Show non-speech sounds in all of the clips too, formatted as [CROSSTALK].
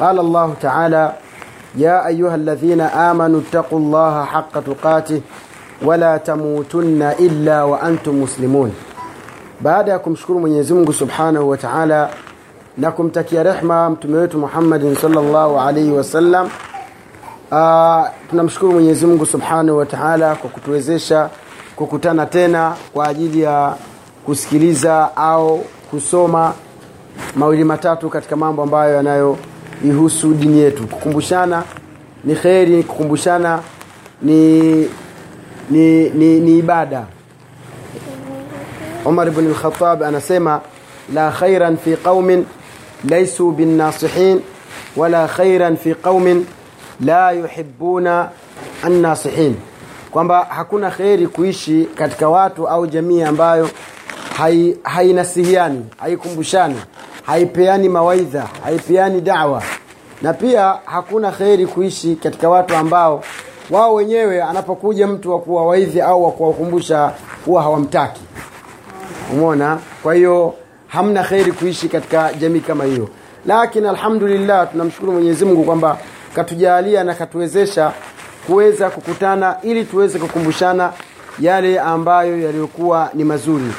قال الله تعالى يا أيها الذين آمنوا اتقوا الله حق تقاته ولا تموتن إلا وأنتم مسلمون baada ya kumshukuru Mwenyezi Mungu Subhanahu wa Ta'ala na kumtakia rehma mtume wetu Muhammad sallallahu alaihi wasallam uh, tunamshukuru Mwenyezi Mungu Subhanahu wa Ta'ala kwa kutuwezesha kukutana tena kwa ajili ya kusikiliza au kusoma mawili matatu katika mambo ambayo yanayoihusu dini yetu. Kukumbushana ni kheri kukumbushana ni ni, ni, ni ibada. Umar ibn al-Khattab anasema la khairan fi qaumin laysu bin nasihin wala khairan fi qaumin la yuhibbuna an-nasihin. Kwamba hakuna kheri kuishi katika watu au jamii ambayo hai, hainasihiani haikumbushani haipeani mawaidha haipeani dawa. Na pia hakuna kheri kuishi katika watu ambao wao wenyewe anapokuja mtu wa kuwawaidhi au wa kuwakumbusha huwa hawamtaki. Umona kwa hiyo hamna kheri kuishi katika jamii kama hiyo. Lakini alhamdulillah tunamshukuru Mwenyezi Mungu kwamba katujalia na katuwezesha kuweza kukutana ili tuweze kukumbushana yale ambayo yaliyokuwa ni mazuri.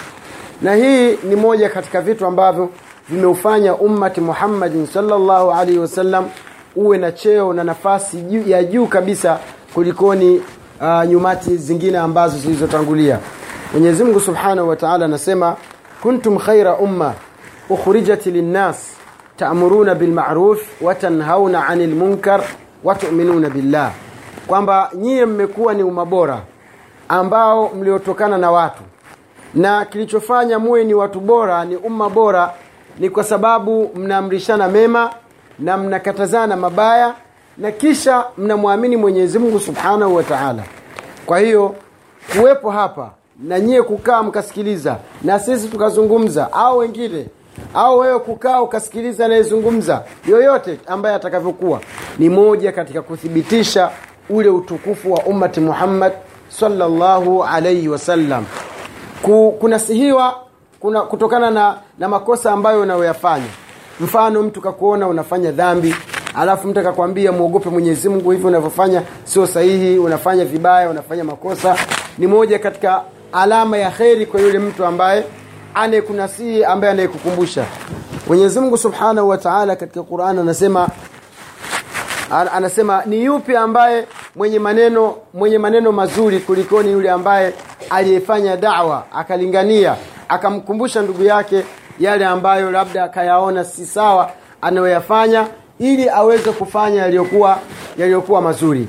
Na hii ni moja katika vitu ambavyo vimeufanya ummati Muhammadin sallallahu alaihi wasallam uwe na cheo na nafasi ya juu kabisa kulikoni uh, nyumati zingine ambazo zilizotangulia. Mwenyezi Mungu Subhanahu wa Ta'ala anasema kuntum khaira umma ukhrijat linnas ta'muruna bil ma'ruf wa tanhauna 'anil munkar wa tu'minuna billah. Kwamba nyie mmekuwa ni umma bora ambao mliotokana na watu. Na kilichofanya muwe ni watu bora ni umma bora ni kwa sababu mnaamrishana mema na mnakatazana mabaya na kisha mnamwamini Mwenyezi Mungu Subhanahu wa Ta'ala. Kwa hiyo kuwepo hapa na nyie kukaa mkasikiliza na sisi tukazungumza au wengine au wewe kukaa ukasikiliza anayezungumza yoyote ambaye atakavyokuwa ni moja katika kuthibitisha ule utukufu wa ummati Muhammad sallallahu alaihi wasallam kunasihiwa kuna kutokana na, na makosa ambayo unayoyafanya. Mfano mtu kakuona unafanya dhambi alafu mtu akakwambia mwogope Mwenyezi Mungu hivi unavyofanya sio sahihi unafanya vibaya unafanya makosa. Ni moja katika alama ya kheri kwa yule mtu ambaye anayekunasihi ambaye anayekukumbusha. Mwenyezi Mungu Subhanahu wa katika Qur'an anasema anasema ni yupi ambaye mwenye maneno mwenye maneno mazuri kulikoni yule ambaye aliyefanya da'wa akalingania akamkumbusha ndugu yake yale ambayo labda akayaona si sawa anayoyafanya ili aweze kufanya yaliyokuwa yaliyokuwa mazuri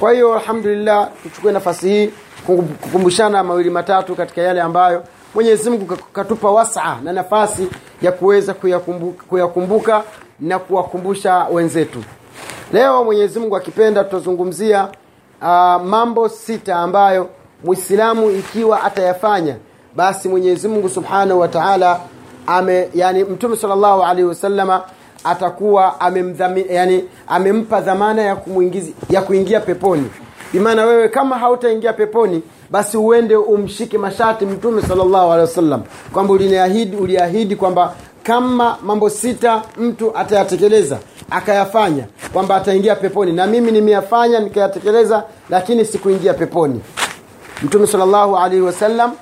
kwa hiyo alhamdulillah tuchukue nafasi hii kukumbushana mawili matatu katika yale ambayo Mwenyezi Mungu katupa wasaa na nafasi ya kuweza kuyakumbuka, kuyakumbuka na kuwakumbusha wenzetu. Leo Mwenyezi Mungu akipenda tutazungumzia uh, mambo sita ambayo Muislamu ikiwa atayafanya basi Mwenyezi Mungu Subhanahu wa Ta'ala ame yani Mtume sallallahu alaihi wasallama atakuwa amemdhami yani amempa dhamana ya kumuingizi ya kuingia peponi. Bimaana wewe kama hautaingia peponi basi uende umshike mashati mtume sallallahu alaihi wasallam kwamba uliniahidi uliahidi kwamba kama mambo sita mtu atayatekeleza akayafanya kwamba ataingia peponi. Na mimi nimeyafanya nikayatekeleza lakini sikuingia peponi. Mtume sallallahu alaihi wasallam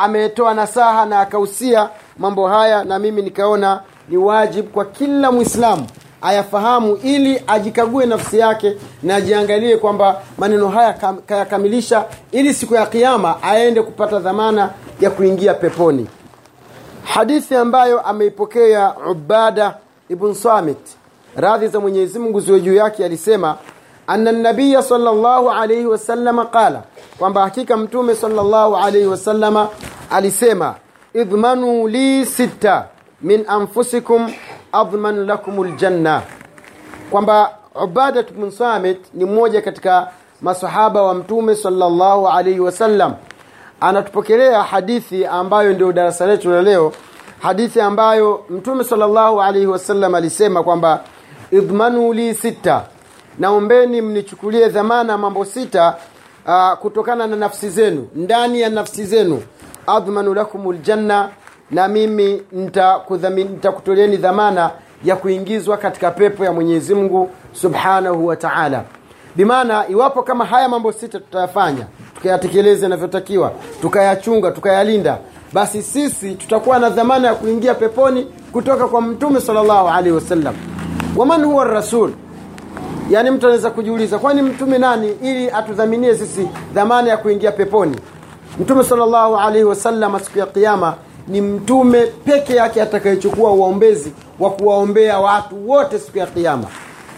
ametoa nasaha na akahusia mambo haya na mimi nikaona ni wajibu kwa kila mwislamu ayafahamu ili ajikague nafsi yake na ajiangalie kwamba maneno haya kayakamilisha ili siku ya kiama aende kupata dhamana ya kuingia peponi. Hadithi ambayo ameipokea ubada ibn samit radhi za mwenyezi mungu ziwe juu yake alisema anna nabiya sallallahu alayhi wasallam qala kwamba hakika mtume sallallahu alayhi wasallam alisema idhmanu li sita min anfusikum adhman lakum aljanna kwamba ubadat bin samit ni mmoja katika masahaba wa mtume sallallahu alayhi wasallam anatupokelea hadithi ambayo ndio darasa letu la leo hadithi ambayo mtume sallallahu alayhi wasallam alisema kwamba idhmanu li sita naombeni mnichukulie dhamana mambo sita uh, kutokana na nafsi zenu. Ndani ya nafsi zenu adhmanu lakum ljanna na mimi nitakutoleeni dhamana ya kuingizwa katika pepo ya mwenyezi mungu subhanahu wa taala. Bimaana iwapo kama haya mambo sita tutayafanya tukayatekeleza inavyotakiwa tukayachunga tukayalinda basi sisi tutakuwa na dhamana ya kuingia peponi kutoka kwa mtume salllahu alaihi wasallam. Waman huwa rasul yaani mtu anaweza kujiuliza kwani mtume nani ili atudhaminie sisi dhamana ya kuingia peponi? Mtume salllahu alaihi wasallam siku ya qiama ni mtume peke yake atakayechukua uombezi wa kuwaombea watu wote siku ya kiama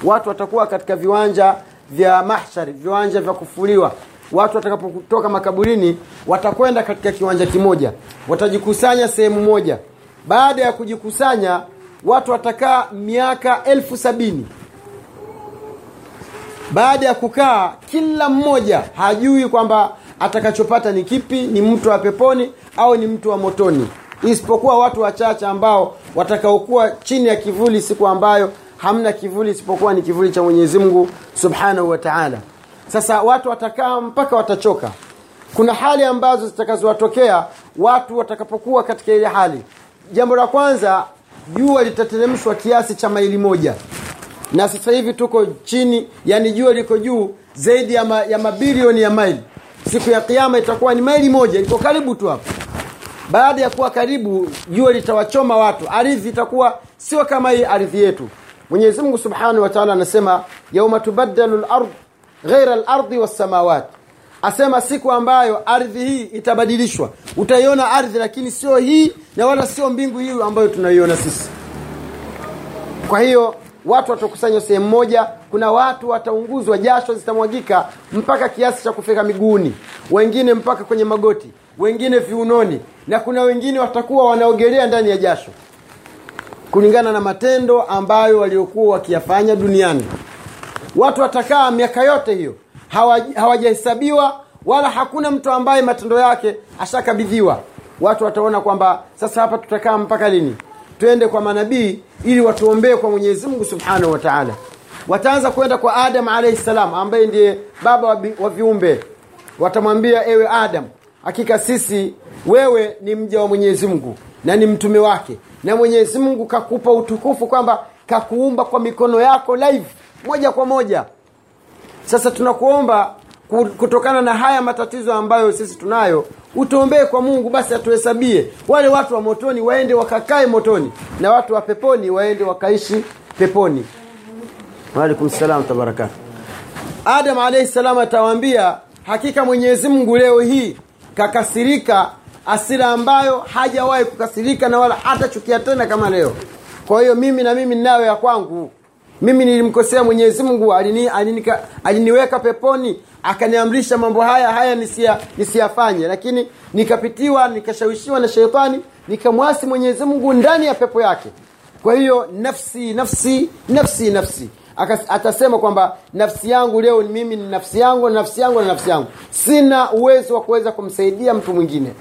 watu watakuwa katika viwanja vya mahshari viwanja vya kufuliwa. Watu watakapotoka makaburini watakwenda katika kiwanja kimoja. Watajikusanya sehemu moja. Baada ya kujikusanya watu watakaa miaka elfu sabini baada ya kukaa kila mmoja hajui kwamba atakachopata ni kipi ni mtu wa peponi au ni mtu wa motoni. Isipokuwa watu wachache ambao watakaokuwa chini ya kivuli siku ambayo hamna kivuli isipokuwa ni kivuli cha mwenyezi mungu subhanahu wa taala. Sasa watu watakaa mpaka watachoka. Kuna hali ambazo zitakazowatokea watu watakapokuwa katika ile hali. Jambo la kwanza jua litateremshwa kiasi cha maili moja na sasa hivi tuko chini yani jua liko juu zaidi ya, ma, ya mabilioni ya maili. Siku ya kiama itakuwa ni maili moja iko karibu tu hapo. Baada ya kuwa karibu jua litawachoma watu. Ardhi itakuwa sio kama hii ardhi yetu. Mwenyezi mungu subhanahu wa anasema yauma tubaddalu lard ghaira lardi wassamawat. Asema siku ambayo ardhi hii itabadilishwa. Utaiona ardhi lakini sio hii na wala sio mbingu hii ambayo tunaiona sisi. Kwa hiyo watu watakusanywa sehemu moja kuna watu wataunguzwa jasho zitamwagika mpaka kiasi cha kufika miguuni wengine mpaka kwenye magoti wengine viunoni na kuna wengine watakuwa wanaogelea ndani ya jasho. Kulingana na matendo ambayo waliokuwa wakiyafanya duniani watu watakaa miaka yote hiyo hawajahesabiwa wala hakuna mtu ambaye matendo yake ashakabidhiwa. Watu wataona kwamba sasa hapa tutakaa mpaka lini twende kwa manabii ili watuombee kwa mwenyezi mungu subhanahu wa taala. Wataanza kwenda kwa adam alaihi salam ambaye ndiye baba wa, wa viumbe. Watamwambia ewe adam hakika sisi wewe ni mja wa mwenyezi mungu na ni mtume wake. Na mwenyezi mungu kakupa utukufu kwamba kakuumba kwa mikono yako live moja kwa moja. Sasa tunakuomba kutokana na haya matatizo ambayo sisi tunayo utuombee kwa mungu basi atuhesabie. Wale watu wa motoni waende wakakae motoni na watu wa peponi waende wakaishi peponi. Waalaikum salam tabarakatu adam alaihi salam atawaambia hakika mwenyezi mungu leo hii kakasirika asira ambayo hajawahi kukasirika na wala hatachukia tena kama leo. Kwa hiyo mimi na mimi ninayo ya kwangu mimi nilimkosea mwenyezi mungu alini, alinika, aliniweka peponi akaniamrisha mambo haya haya nisia, nisiyafanye. Lakini nikapitiwa nikashawishiwa na sheitani nikamwasi mwenyezi mungu ndani ya pepo yake. Kwa hiyo nafsi nafsi nafsi nafsi. Atasema kwamba nafsi yangu leo mimi ni nafsi yangu na nafsi yangu na nafsi yangu. Sina uwezo wa kuweza kumsaidia mtu mwingine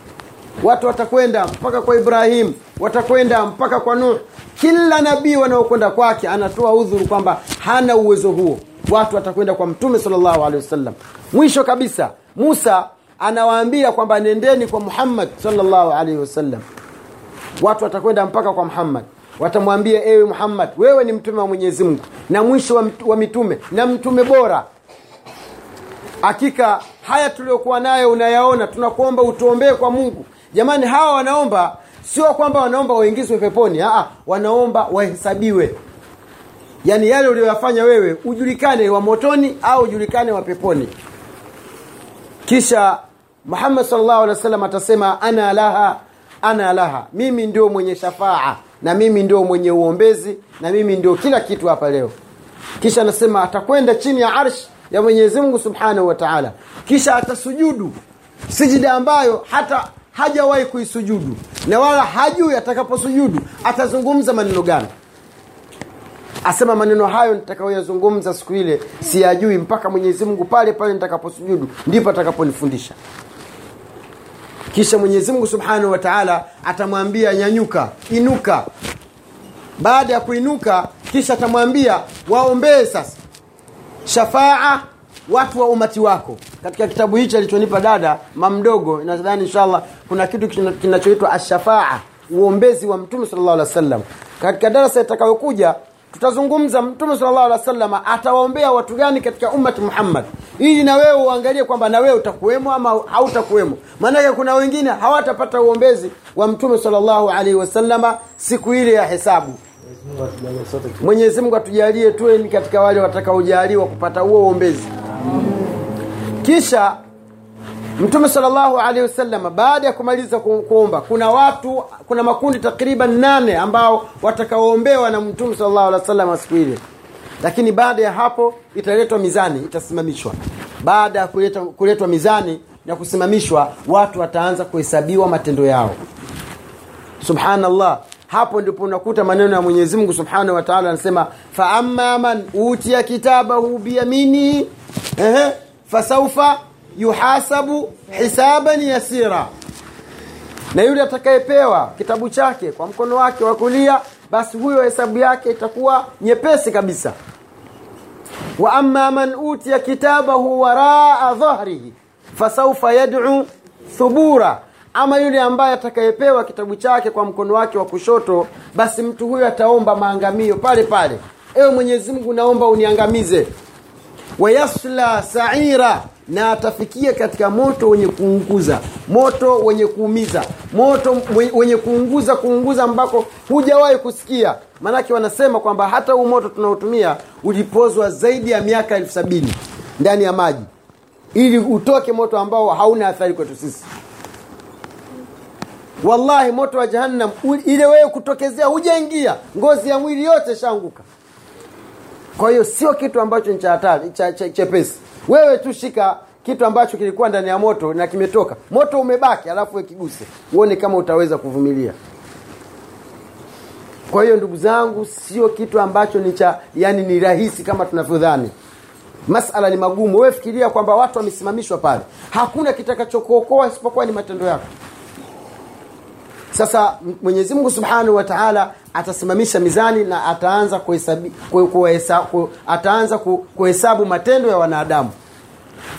watu watakwenda mpaka kwa ibrahim watakwenda mpaka kwa nuh. Kila nabii wanaokwenda kwake anatoa udhuru kwamba hana uwezo huo. Watu watakwenda kwa mtume salllahu alehi wasallam. Mwisho kabisa musa anawaambia kwamba nendeni kwa muhammad salllahu alaihi wasallam. Watu watakwenda mpaka kwa muhammad. Watamwambia ewe muhammad wewe ni mtume wa mwenyezi mungu na mwisho wa, wa mitume na mtume bora. Hakika haya tuliokuwa nayo unayaona tunakuomba utuombee kwa mungu jamani hawa wanaomba sio kwamba wanaomba waingizwe peponi. Aa, wanaomba wahesabiwe. Yaani yale uliyoyafanya wewe ujulikane wa motoni au ujulikane wa peponi. Kisha muhammad salllahu alehi wa sallam atasema ana laha ana laha. Mimi ndio mwenye shafaa na mimi ndio mwenye uombezi na mimi ndio kila kitu hapa leo. Kisha anasema atakwenda chini ya arsh ya mwenyezi mungu subhanahu wa taala. Kisha atasujudu sijida ambayo hata hajawahi kuisujudu. Na wala hajui atakaposujudu atazungumza maneno gani. Asema maneno hayo nitakayoyazungumza siku ile siyajui mpaka mwenyezi mungu pale pale nitakaposujudu ndipo atakaponifundisha. Kisha mwenyezi mungu subhanahu wa taala atamwambia nyanyuka inuka. Baada ya kuinuka kisha atamwambia waombee sasa. Shafaa watu wa umati wako katika kitabu hichi alichonipa dada mamdogo nadhani inshallah kuna kitu kinachoitwa ashafaa uombezi wa mtume salllah alih wa sallam katika darasa itakayokuja tutazungumza mtume salllah alih wa wasallam atawaombea watu gani katika ummati muhammad? Ili na wewe uangalie kwamba na wewe utakuwemo ama hautakuwemo. Maanake kuna wengine hawatapata uombezi wa mtume sallallahu alaihi wasallama siku ile ya hesabu. Mwenyezi mungu atujalie tuwe katika wale watakaojaliwa kupata huo uombezi kisha mtume salllahu alehi wasallam baada ya kumaliza kuomba kuna watu kuna makundi takriban nane ambao watakaoombewa na mtume salllahu alehi wasallam siku ile. Lakini baada ya hapo italetwa mizani itasimamishwa. Baada ya kuletwa, mizani na kusimamishwa watu wataanza kuhesabiwa matendo yao. Subhanallah. Hapo ndipo unakuta maneno ya mwenyezi mungu subhanahu wataala anasema faama man utiya kitabahu biyaminihi fasaufa yuhasabu hisaban yasira. Na yule atakayepewa kitabu chake kwa mkono wake wa kulia basi huyo hesabu yake itakuwa nyepesi kabisa. Wa ama man utiya kitabahu waraa dhahrihi fasaufa yad'u thubura. Ama yule ambaye atakayepewa kitabu chake kwa mkono wake wa kushoto basi mtu huyo ataomba maangamio pale pale. Ewe mwenyezi mungu naomba uniangamize wayasla saira na atafikia katika moto wenye kuunguza moto wenye kuumiza moto wenye kuunguza kuunguza ambako hujawahi kusikia. Maanake wanasema kwamba hata huu moto tunaotumia ulipozwa zaidi ya miaka elfu sabini ndani ya maji. Ili utoke moto ambao hauna athari kwetu sisi. Wallahi moto wa jahannam ile wewe kutokezea hujaingia. Ngozi ya mwili yote shaanguka kwa hiyo sio kitu ambacho ni cha hatari cha, cha, chepesi. Wewe tu shika kitu ambacho kilikuwa ndani ya moto na kimetoka. Moto umebaki alafu wekiguse uone kama utaweza kuvumilia. Kwa hiyo ndugu zangu sio kitu ambacho ni cha yani ni rahisi kama tunavyodhani. Masala ni magumu. Wewe fikiria kwamba watu wamesimamishwa pale. Hakuna kitakachokuokoa isipokuwa ni matendo yako sasa mwenyezi mungu subhanahu wa taala atasimamisha mizani na ataanza kuhesabu ku, ataanza ku, kuhesabu matendo ya wanadamu.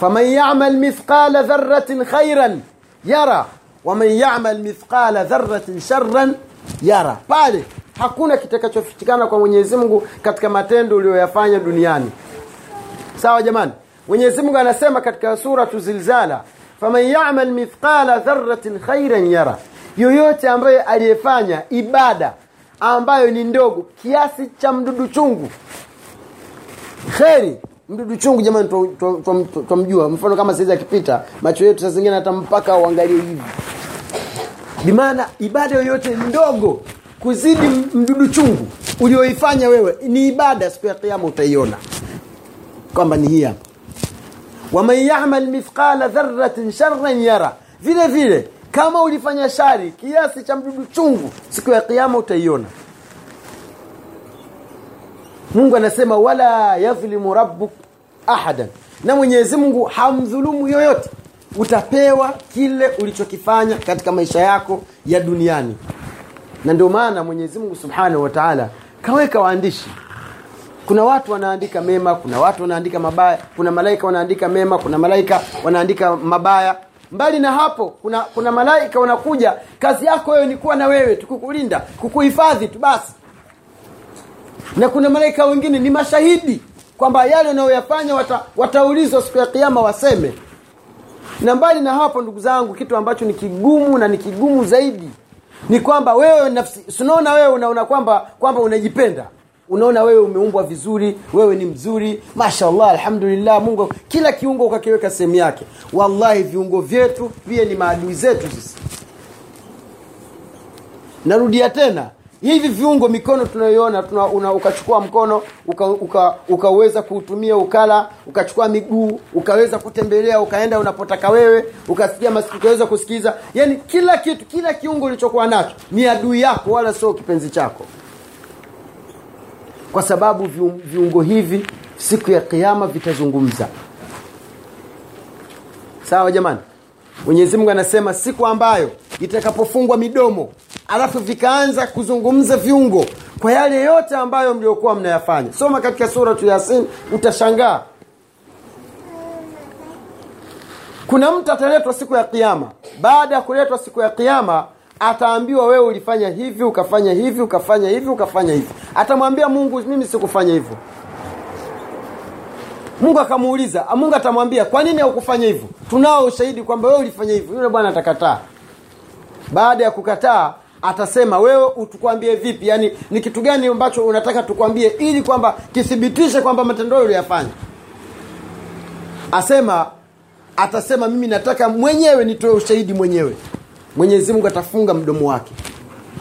Faman yamal mithqala dharatin khairan yara waman yamal mithqala dharatin sharran yara. Pale hakuna kitakachofichikana kwa mwenyezi mungu katika matendo uliyoyafanya duniani. Sawa jamani? Mwenyezi mungu anasema katika suratu zilzala faman yamal mithqala dharatin khairan yara yoyote ambaye aliyefanya ibada ambayo ni ndogo kiasi cha mdudu chungu. Kheri mdudu chungu jamani twa- twa- twa- twamjua. Mfano kama saizi akipita macho yetu saa hata mpaka uangalie hivi. Bimaana ibada yoyote ndogo kuzidi mdudu chungu ulioifanya wewe ni ibada siku ya kiama utaiona. Kwamba ni hii hapa. Waman yamal mithqala dharatin sharan yara. Vile vile kama ulifanya shari kiasi cha mdudu chungu siku ya kiama utaiona. Mungu anasema wala yadhlimu rabbuk ahadan. Na mwenyezi mungu hamdhulumu yoyote. Utapewa kile ulichokifanya katika maisha yako ya duniani. Na ndio maana mwenyezi mungu subhanahu wa taala kaweka waandishi. Kuna watu wanaandika mema kuna watu wanaandika mabaya kuna malaika wanaandika mema kuna malaika wanaandika mabaya mbali na hapo kuna kuna malaika wanakuja. Kazi yako wewe ni kuwa na wewe tukukulinda kukuhifadhi tu basi. Na kuna malaika wengine ni mashahidi kwamba yale unayoyafanya wata, wataulizwa siku ya kiama waseme. Na mbali na hapo ndugu zangu kitu ambacho ni kigumu na ni kigumu zaidi ni kwamba wewe nafsi unaona wewe unaona kwamba kwamba unajipenda unaona wewe umeumbwa vizuri wewe ni mzuri. Mashallah alhamdulillah mungu kila kiungo ukakiweka sehemu yake. Wallahi viungo vyetu vile ni maadui zetu sisi. Narudia tena hivi viungo mikono tunayoiona tuna, una, ukachukua mkono uka, uka ukaweza kuutumia ukala ukachukua miguu ukaweza kutembelea ukaenda unapotaka wewe ukasikia masikio ukaweza kusikiza. Yani kila kitu kila kiungo ulichokuwa nacho ni adui yako wala sio kipenzi chako kwa sababu viungo hivi siku ya kiyama vitazungumza. Sawa jamani? Mwenyezi mungu anasema siku ambayo itakapofungwa midomo alafu vikaanza kuzungumza viungo kwa yale yote ambayo mliokuwa mnayafanya. Soma katika suratu yasin utashangaa. Kuna mtu ataletwa siku ya kiama baada ya kuletwa siku ya kiama ataambiwa wewe ulifanya hivi ukafanya hivi ukafanya hivi ukafanya hivi. Atamwambia mungu mimi sikufanya hivyo. Mungu akamuuliza mungu atamwambia kwa nini haukufanya hivyo? Tunao ushahidi kwamba wewe ulifanya hivyo. Yule bwana atakataa. Baada ya kukataa atasema wewe utukwambie vipi? Yaani ni kitu gani ambacho unataka tukwambie ili kwamba kithibitishe kwamba matendo hayo uliyafanya? Asema atasema mimi nataka mwenyewe nitoe ushahidi mwenyewe mwenyezi mungu atafunga mdomo wake.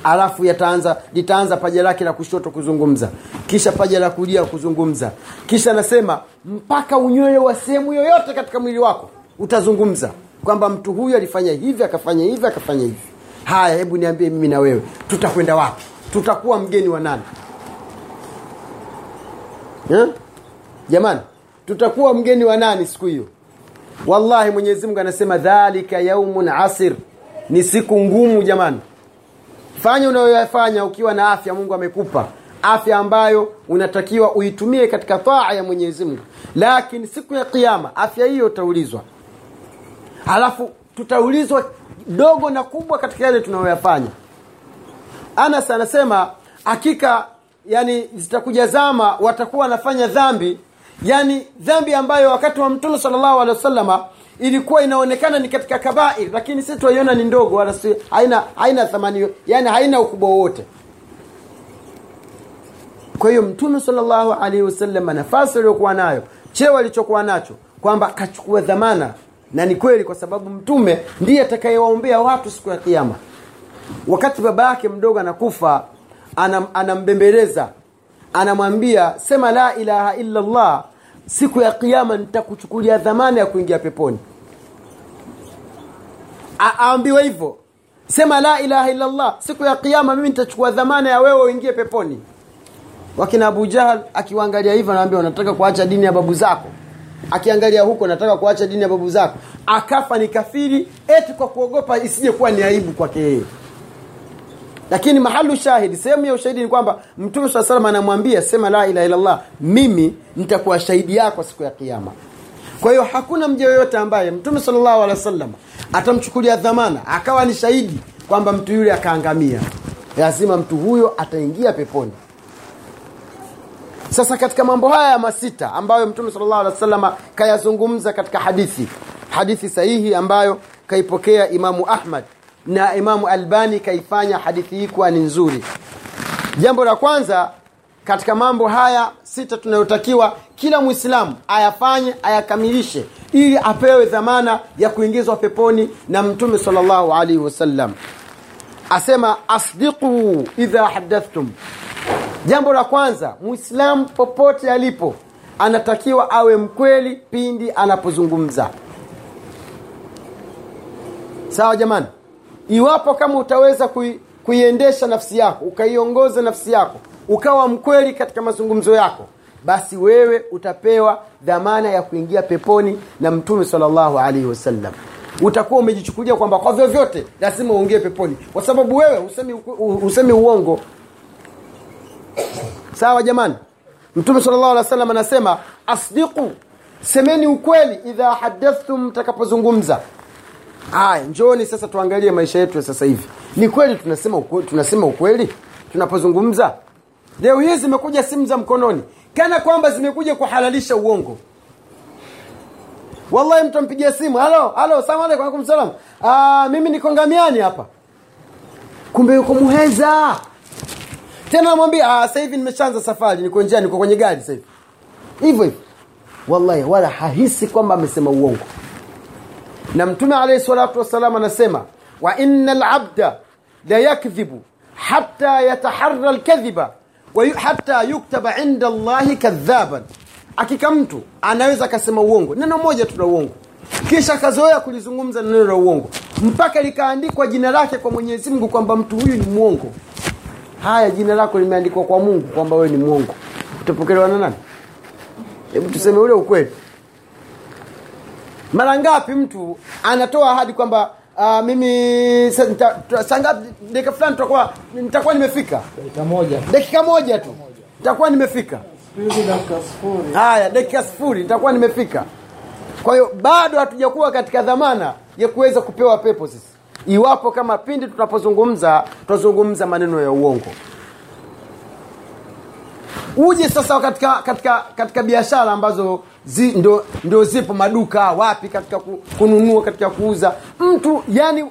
Alafu yataanza litaanza paja lake la kushoto kuzungumza. Kisha paja la kulia kuzungumza. Kisha anasema mpaka unywele wa sehemu yoyote katika mwili wako utazungumza kwamba mtu huyu alifanya hivi akafanya hivi akafanya hivi. Haya hebu niambie mimi na wewe tutakwenda wapi? Tutakuwa mgeni wa nani? Eh? jamani tutakuwa mgeni wa nani siku hiyo? Wallahi mwenyezi mungu anasema dhalika yaumun asir ni siku ngumu jamani. Fanya unayoyafanya ukiwa na afya mungu amekupa. Afya ambayo unatakiwa uitumie katika taa ya mwenyezi mungu. Lakini siku ya kiama afya hiyo utaulizwa. Alafu tutaulizwa dogo na kubwa katika yale tunayoyafanya. Anas anasema hakika yani zitakuja zama watakuwa wanafanya dhambi. Yani dhambi ambayo wakati wa mtume salllahu alehi wasalama ilikuwa inaonekana ni katika kabair lakini sisi tunaiona ni ndogo wala haina haina thamani yani haina ukubwa wowote. Kwa hiyo mtume salllahu alaihi wasallam nafasi aliyokuwa nayo cheo alichokuwa nacho kwamba kachukua dhamana. Na ni kweli kwa sababu mtume ndiye atakayewaombea watu siku ya kiama wakati baba yake mdogo anakufa anam, anambembeleza anamwambia sema la ilaha illa allah siku ya kiama nitakuchukulia dhamana ya kuingia peponi aambiwe hivyo. Sema la ilaha illa siku ya kiyama mimi nitachukua dhamana ya wewe uingie peponi. Wakina abu jahal akiwaangalia hivyo anaambia unataka kuacha dini ya babu zako? Akiangalia huko nataka kuacha dini ya babu zako? Akafa ni kafiri eti kwa kuogopa isije kuwa ni aibu kwake yeye. Lakini mahalu shahidi sehemu ya ushahidi ni kwamba mtume saa salama anamwambia sema la ilaha illallah mimi nitakuwa shahidi yako siku ya kiama kwa hiyo hakuna mja yoyote ambaye mtume salllahu alehi wa sallam atamchukulia dhamana akawa ni shahidi kwamba mtu yule akaangamia. Lazima mtu huyo ataingia peponi. Sasa katika mambo haya masita ambayo mtume salllahu alehi wa sallam kayazungumza katika hadithi hadithi sahihi ambayo kaipokea imamu ahmad na imamu albani kaifanya hadithi hii kuwa ni nzuri. Jambo la kwanza katika mambo haya sita tunayotakiwa kila mwislamu ayafanye ayakamilishe ili apewe dhamana ya kuingizwa peponi na mtume salllahu alaihi wasallam. Asema asdiquu idha hadathtum jambo la kwanza mwislamu popote alipo anatakiwa awe mkweli pindi anapozungumza. Sawa jamani? Iwapo kama utaweza kui, kuiendesha nafsi yako ukaiongoza nafsi yako ukawa mkweli katika mazungumzo yako basi wewe utapewa dhamana ya kuingia peponi na mtume salllahu alaihi wasallam. Utakuwa umejichukulia kwamba kwa vyovyote lazima uingie peponi kwa sababu wewe usemi, usemi uongo. Sawa jamani? Mtume salllahu alih wasallam anasema asdiqu semeni ukweli idha hadathtum mtakapozungumza. Haya njoni sasa tuangalie maisha yetu ya sasa hivi. Ni kweli tunasema ukweli, tunasema ukweli? Tunapozungumza leo hii zimekuja simu za mkononi. Kana kwamba zimekuja kuhalalisha uongo. Wallahi mtu ampigia simu. Halo halo salamu salam. Ah, mimi niko ngamiani hapa. Kumbe yuko muheza. Tena namwambia sasa hivi nimeshaanza safari niko njiani niko kwenye gari sasa hivi. Hivyo hivyo. Wallahi wala hahisi kwamba amesema uongo. Na mtume alaihi salatu wassalam anasema wa inna labda la yakdhibu yataharra hata yuktaba inda llahi kadhaban. Akika mtu anaweza akasema uongo. Neno moja tu la uongo. Kisha akazoea kulizungumza neno la uongo. Mpaka likaandikwa jina lake kwa mwenyezi mungu kwamba mtu huyu ni mwongo. Haya jina lako limeandikwa kwa mungu kwamba wewe ni mwongo. Utapokelewa na nani? Hebu tuseme ule ukweli. Mara ngapi mtu anatoa ahadi kwamba uh, mimi saa ngapi? Dakika fulani tutakuwa nitakuwa nimefika. Dakika moja. Dakika moja tu. Nitakuwa nimefika. Haya dakika sifuri. Nitakuwa nimefika. Kwa hiyo bado hatujakuwa katika dhamana ya kuweza kupewa pepo sisi. Iwapo kama pindi tunapozungumza tunazungumza maneno ya uongo uje sasa katika katika katika biashara ambazo zi, ndo, ndo zipo maduka wapi katika ku, kununua katika kuuza. Mtu yani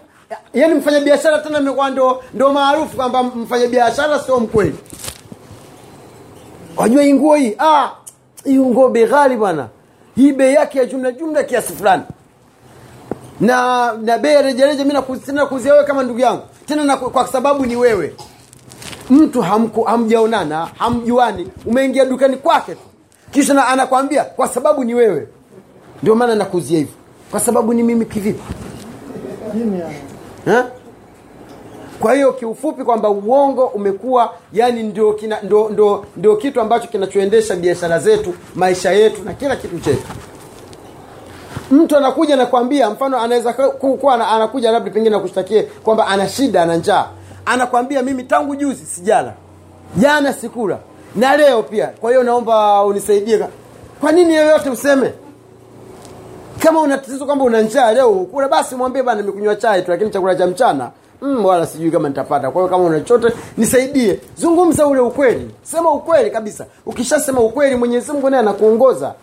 yani mfanyabiashara tena imekuwa ndo, ndo maarufu kwamba mfanyabiashara sio mkweli. Wajua hii nguo hii? Ah, hii nguo bei bwana. Hii bei yake ya jumla jumla kiasi fulani. Na na bei ya rejareja mi naku- wewe kama ndugu yangu. Tena na, kwa sababu ni wewe mtu hamku, hamjaonana hamjuani umeingia dukani kwake tu. Kisha na- anakwambia kwa sababu ni wewe. Ndio maana nakuzia hivyo kwa sababu ni mimi kivipi? Eh? kwa hiyo kiufupi kwamba uongo umekuwa yani ndio, kina, ndio, ndio, ndio kitu ambacho kinachoendesha biashara zetu maisha yetu na kila kitu chetu. Mtu anakuja nakwambia mfano anaweza kuwa anakuja labda pengine akushtakie kwamba ana shida ana njaa anakwambia mimi tangu juzi sijala. Jana sikula. Na leo pia. Kwa hiyo naomba unisaidie kwa nini yoyote useme? Kama una tatizo kwamba una njaa leo ukula basi mwambie bana nimekunywa chai tu lakini chakula cha mchana mm, wala sijui kama nitapata. Kwa hiyo kama una chochote nisaidie. Zungumza ule ukweli. Sema ukweli kabisa. Ukishasema ukweli mwenyezi mungu naye anakuongoza.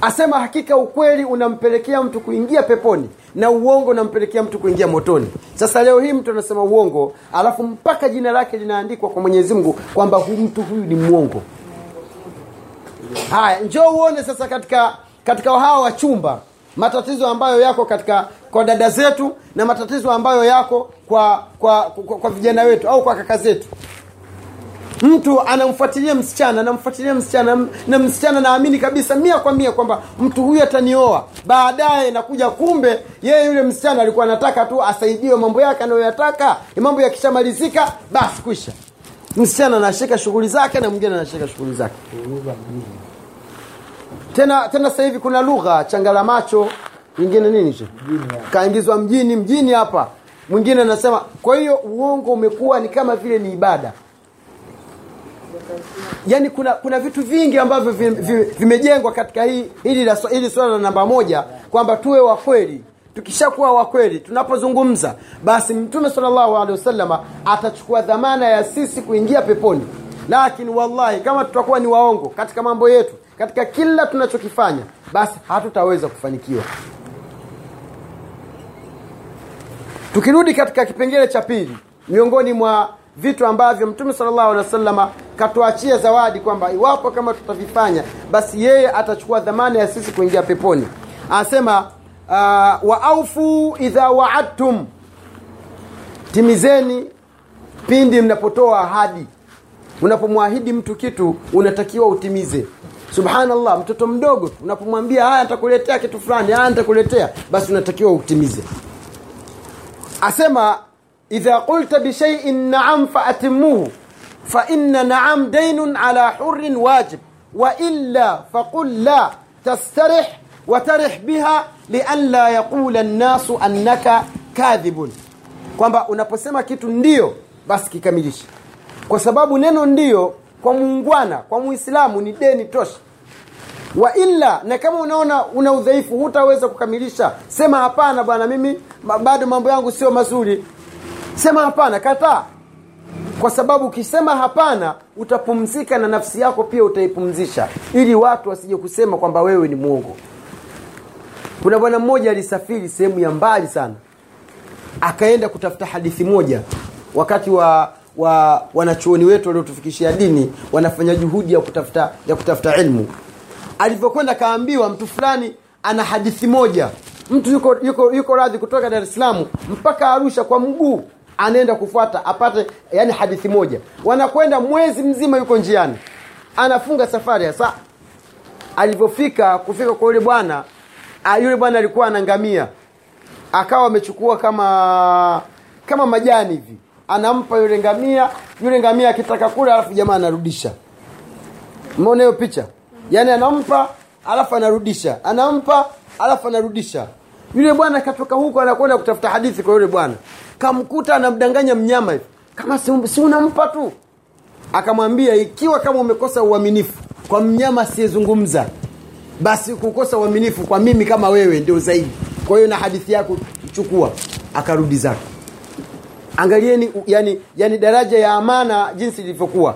Asema hakika ukweli unampelekea mtu kuingia peponi na uongo unampelekea mtu kuingia motoni. Sasa leo hii mtu anasema uongo alafu mpaka jina lake linaandikwa kwa mwenyezi mungu kwamba hu mtu huyu ni mwongo. Haya njoo uone sasa katika katika hawa wachumba matatizo ambayo yako katika kwa dada zetu na matatizo ambayo yako kwa kwa, kwa, kwa vijana wetu au kwa kaka zetu mtu anamfuatilia msichana anamfuatilia msichana na msichana naamini kabisa mia kwa mia kwamba mtu huyu atanioa. Baadaye nakuja kumbe yeye yule msichana alikuwa anataka tu asaidiwe mambo yake anayoyataka. Mambo yakishamalizika basi kwisha msichana anashika shughuli zake na mwingine anashika shughuli zake. Tena tena sasa hivi kuna lugha changala macho ingine nini kaingizwa mjini mjini hapa. Mwingine anasema kwa hiyo uongo umekuwa ni kama vile ni ibada yaani kuna kuna vitu vingi ambavyo vi- vi- vimejengwa katika hii hili la hili swala la namba moja kwamba tuwe wa kweli. Tukishakuwa wa kweli tunapozungumza basi mtume salllahu alehi wasalama atachukua dhamana ya sisi kuingia peponi. Lakini wallahi kama tutakuwa ni waongo katika mambo yetu katika kila tunachokifanya basi hatutaweza kufanikiwa. Tukirudi katika kipengele cha pili miongoni mwa vitu ambavyo mtume salllahu alehi wasalama katuachia zawadi kwamba iwapo kama tutavifanya basi yeye atachukua dhamana ya sisi kuingia peponi. Anasema uh, waaufu idha waadtum. Timizeni pindi mnapotoa ahadi. Unapomwahidi mtu kitu unatakiwa utimize. Subhanallah mtoto mdogo unapomwambia haya nitakuletea kitu fulani haya nitakuletea basi unatakiwa utimize. Asema idha qulta bishaiin naam faatimuhu faina naam dainun ala hurin wajib wailla faqul la tastarih watarih biha lian la yaqula nnasu annaka kadhibun. Kwamba unaposema kitu ndiyo basi kikamilishe. Kwa sababu neno ndiyo kwa muungwana kwa muislamu ni deni tosha. Wa illa na kama unaona una udhaifu hutaweza kukamilisha. Sema hapana bwana mimi bado mambo yangu sio mazuri sema hapana kataa kwa sababu ukisema hapana utapumzika na nafsi yako pia utaipumzisha ili watu wasije kusema kwamba wewe ni mwongo. Kuna bwana mmoja alisafiri sehemu ya mbali sana akaenda kutafuta hadithi moja. Wakati wa wa wanachuoni wetu waliotufikishia dini wanafanya juhudi ya kutafuta ya kutafuta ilmu. Alivyokwenda kaambiwa mtu fulani ana hadithi moja. Mtu yuko yuko yuko radhi kutoka dar es salaam mpaka arusha kwa mguu anaenda kufuata apate yani hadithi moja. Wanakwenda mwezi mzima yuko njiani. Anafunga safari hasa. Alivyofika kufika kwa yule bwana yule bwana alikuwa anangamia akawa amechukua kama kama majani hivi. Anampa yule ngamia yule ngamia akitaka kula alafu jamaa anarudisha. Umeona hiyo picha? Yaani anampa alafu anarudisha. Anampa alafu anarudisha. Yule bwana katoka huko anakwenda kutafuta hadithi kwa yule bwana kamkuta anamdanganya mnyama hivi. Kama si, si unampa tu. Akamwambia ikiwa kama umekosa uaminifu kwa mnyama asiyezungumza basi kukosa uaminifu kwa mimi kama wewe ndio zaidi. Kwa hiyo na hadithi yako chukua. Akarudi zake. Angalieni yani, yani daraja ya amana jinsi ilivyokuwa.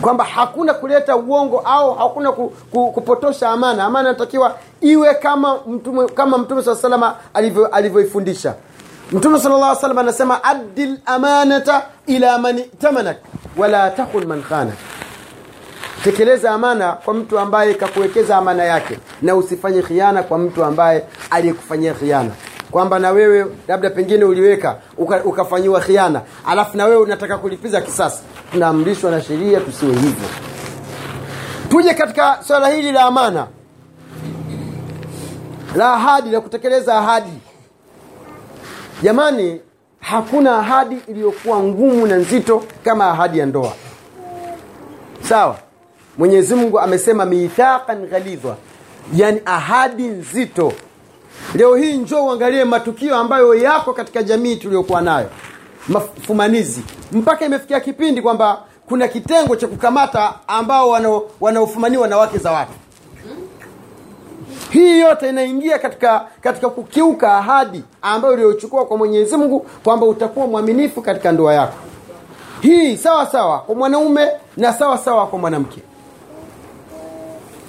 Kwamba hakuna kuleta uongo au hakuna ku, ku, kupotosha amana. Amana inatakiwa iwe kama mtume kama mtume saa salama alivyo- alivyoifundisha mtume sala llah salam anasema addi lamanata ila man itamanak wala takhun man khanak tekeleza amana kwa mtu ambaye kakuwekeza amana yake na usifanye khiana kwa mtu ambaye aliyekufanyia khiana. Kwamba na wewe labda pengine uliweka uka, ukafanyiwa khiana alafu na wewe unataka kulipiza kisasi tunaamrishwa na sheria tusiwe hivyo. Tuje katika swala hili la amana. La ahadi la kutekeleza ahadi jamani hakuna ahadi iliyokuwa ngumu na nzito kama ahadi ya ndoa. Sawa mwenyezi mungu amesema mithaqan ghalidha yani ahadi nzito. Leo hii njoo uangalie matukio ambayo yako katika jamii tuliyokuwa nayo. Mafumanizi. Mpaka imefikia kipindi kwamba kuna kitengo cha kukamata ambao wanaofumaniwa na wake za watu hii yote inaingia katika katika kukiuka ahadi ambayo uliochukua kwa mwenyezi mungu kwamba utakuwa mwaminifu katika ndoa yako. Hii sawa sawa kwa mwanaume na sawa sawa kwa mwanamke.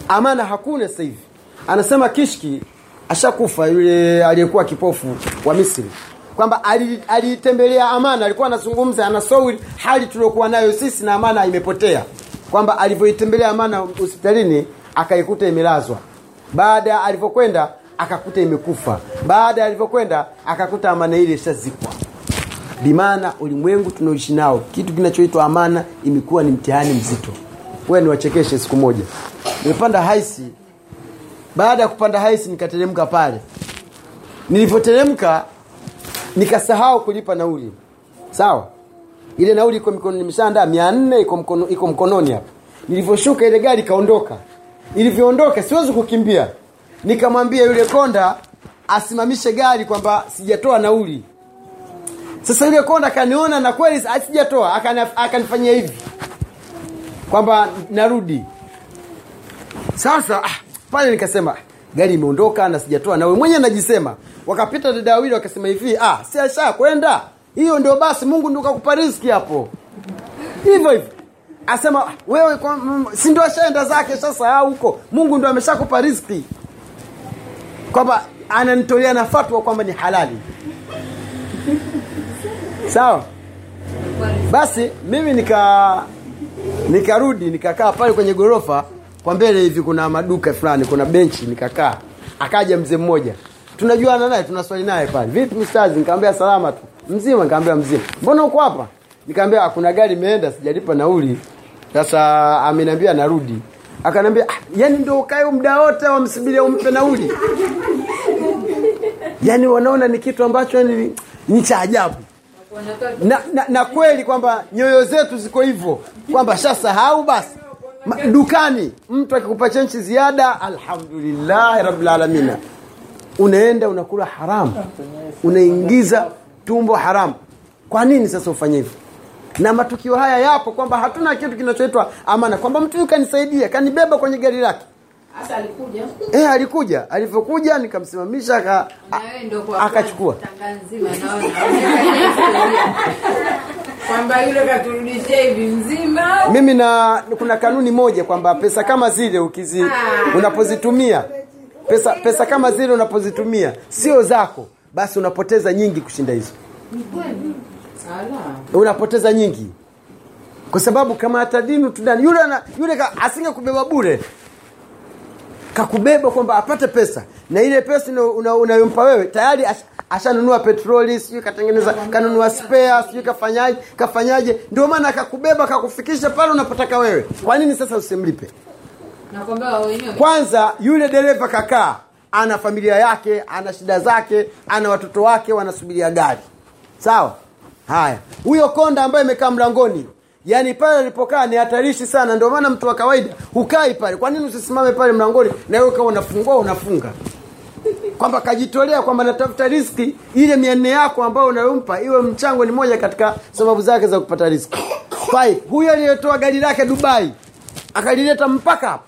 Amana hakuna sasa hivi. Anasema kishki ashakufa yule aliyekuwa kipofu wa misri kwamba ali- aliitembelea amana alikuwa anazungumza anasawiri hali tuliokuwa nayo sisi na amana imepotea kwamba alivyoitembelea amana hospitalini akaikuta imelazwa baada alivyokwenda akakuta imekufa. Baada alivyokwenda akakuta amana ile ishazikwa. Bimaana ulimwengu tunaoishi nao kitu kinachoitwa amana imekuwa ni mtihani mzito. Wewe niwachekeshe siku moja. Nimepanda haisi baada ya kupanda haisi nikateremka pale. Nilivyoteremka nikasahau kulipa nauli. Sawa? Ile nauli iko mikononi nimeshaandaa. Mia nne iko mkononi hapa. Nilivyoshuka ile gari ikaondoka ilivyoondoka siwezi kukimbia. Nikamwambia yule konda asimamishe gari kwamba sijatoa nauli. Sasa yule konda akaniona na kweli sijatoa akanifanyia hivi. Kwamba narudi. Sasa ah, pale nikasema gari imeondoka na sijatoa nawe mwenye najisema wakapita dada wawili wakasema hivi ah, si kwenda? Hiyo ndio basi mungu ndio kakupa riski hapo. Hivyo hivyo asema "Ah, wewe si ndio zake sasa huko? Mungu ndio ameshakupa riski kwamba ananitolea na fatwa kwamba ni halali. [LAUGHS] Sawa? Basi mimi nika nikarudi nikakaa pale kwenye gorofa kwa mbele hivi kuna maduka fulani kuna benchi nikakaa. Akaja mzee mmoja. Tunajuana naye tunaswali naye pale. Vipi mstazi nikamwambia salama tu. Mzima. Nikamwambia mzima. Mbona uko hapa nikamwambia kuna gari imeenda sijalipa nauli. Sasa ameniambia narudi. Akanambia ah, yani ndo ukae muda wote wamsubiria umpe nauli? [LAUGHS] Yani wanaona ni kitu ambacho yani ni cha ajabu. Na, na, na kweli kwamba nyoyo zetu ziko hivyo kwamba shasahau basi. Ma, dukani mtu akikupa chenchi ziada alhamdulillahi rabilalamina unaenda unakula haramu. Unaingiza tumbo haramu. Kwa nini sasa ufanye hivyo na matukio haya yapo kwamba hatuna kitu kinachoitwa amana kwamba mtu huyu kanisaidia kanibeba kwenye gari lake. Alikuja? E, alikuja. Alivyokuja nikamsimamisha aka, akachukua. [LAUGHS] kwamba yule katurudishia hivi mzima mimi na kuna kanuni moja kwamba pesa kama zile ukizi unapozitumia. Pesa pesa kama zile unapozitumia sio zako. Basi unapoteza nyingi kushinda hizo. Unapoteza nyingi. Kwa sababu kama atadinu tudani yule ana, yule ka, asinge kubeba bure. Kakubeba kwamba apate pesa. Na ile pesa una- una- unayompa wewe tayari ash- ashanunua petroli sijui katengeneza kanunua spare sijui kafanyaje kafanyaje. Ndio maana akakubeba kakufikisha pale unapotaka wewe. Kwa nini sasa usimlipe? Kwanza yule dereva kakaa ana familia yake ana shida zake ana watoto wake wanasubiria gari. Sawa haya. Huyo konda ambaye amekaa mlangoni yaani pale alipokaa ni hatarishi sana ndio maana mtu wa kawaida hukai pale. Kwa nini usisimame pale mlangoni na wewe kama unafungua unafunga? Kwamba kajitolea kwamba natafuta riski ile mia yako ambayo unayompa iwe mchango ni moja katika sababu zake za kupata riski. Five. huyo aliyetoa gari lake dubai akalileta mpaka hapo.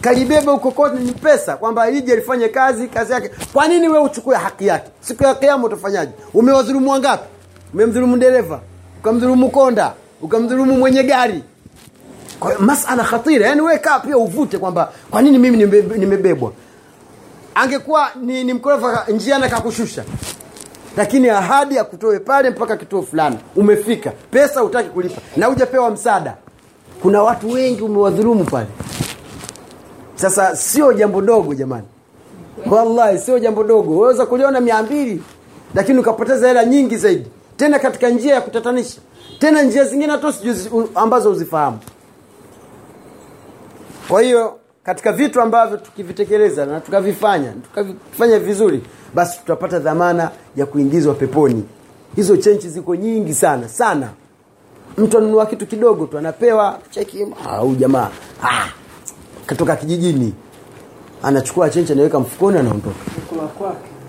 Kalibeba huko ni pesa kwamba ije alifanye kazi kazi yake. Kwa nini we uchukue haki yake? Siku ya kiama utafanyaje? Umewazulumu wangapi umemdhulumu dereva ukamdhulumu konda ukamdhulumu mwenye gari. Kwa masala khatira yani we kaa pia uvute kwamba kwa nini mimi nimebebwa. Angekuwa ni, ni mkorofa njiana kakushusha lakini ahadi ya kutoe pale mpaka kituo fulani umefika. Pesa hutaki kulipa na hujapewa msaada. Kuna watu wengi umewadhulumu pale. Sasa sio jambo dogo jamani. Wallahi sio jambo dogo. Waweza kuliona mia mbili lakini ukapoteza hela nyingi zaidi tena katika njia ya kutatanisha. Tena njia zingine hata sijui ambazo uzifahamu kwa hiyo katika vitu ambavyo tukivitekeleza na tukavifanya tukavifanya vizuri basi tutapata dhamana ya kuingizwa peponi. Hizo chenchi ziko nyingi sana sana. Mtu anunua kitu kidogo tu anapewa cheki au jamaa ah, katoka kijijini. Anachukua chenchi anaweka mfukoni anaondoka.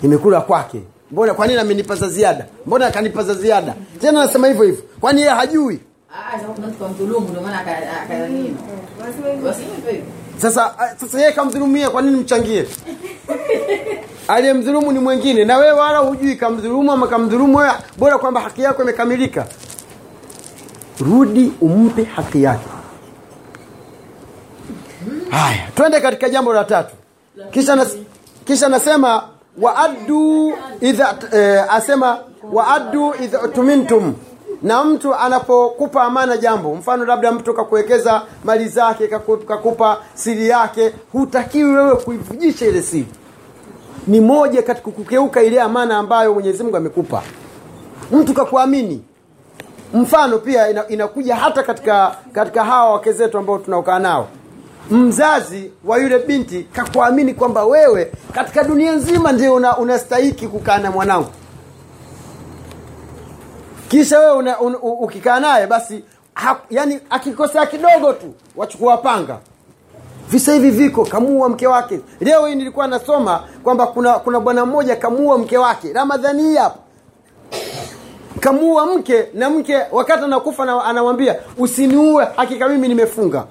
Imekula kwake mbona kwa nini amenipa za ziada? Mbona akanipa za ziada? Tena anasema hivyo hivyo. Kwani yeye hajui? Ah, sasa ah, sasa yeye kamdhulumia kwa nini mchangie? Aliyemdhulumu ni mwingine. Na wewe wala hujui kamdhulumu ama kamdhulumu wewe bora kwamba haki yako imekamilika. Rudi umpe haki yake. Haya twende katika jambo la tatu. Kisha nas, kisha nasema waaddu idha eh, asema waaddu idha tumintum. Na mtu anapokupa amana jambo mfano labda mtu kakuwekeza mali zake kaku- kakupa siri yake hutakiwi wewe kuivujisha ile siri. Ni moja katika kukeuka ile amana ambayo mwenyezi mungu amekupa. Mtu kakuamini. Mfano pia inakuja hata katika katika hawa wake zetu ambao tunaokaa nao mzazi wa yule binti kakuamini kwamba wewe katika dunia nzima ndio una, unastahiki kukaa na mwanangu. Kisha wewe un, ukikaa naye basi ha, yani akikosea kidogo tu wachukua panga. Visa hivi viko kamuua mke wake. Leo hii nilikuwa nasoma kwamba kuna kuna bwana mmoja kamuua mke wake. Ramadhani hii hapa. Kamuua mke na mke wakati anakufa anamwambia usiniue hakika mimi nimefunga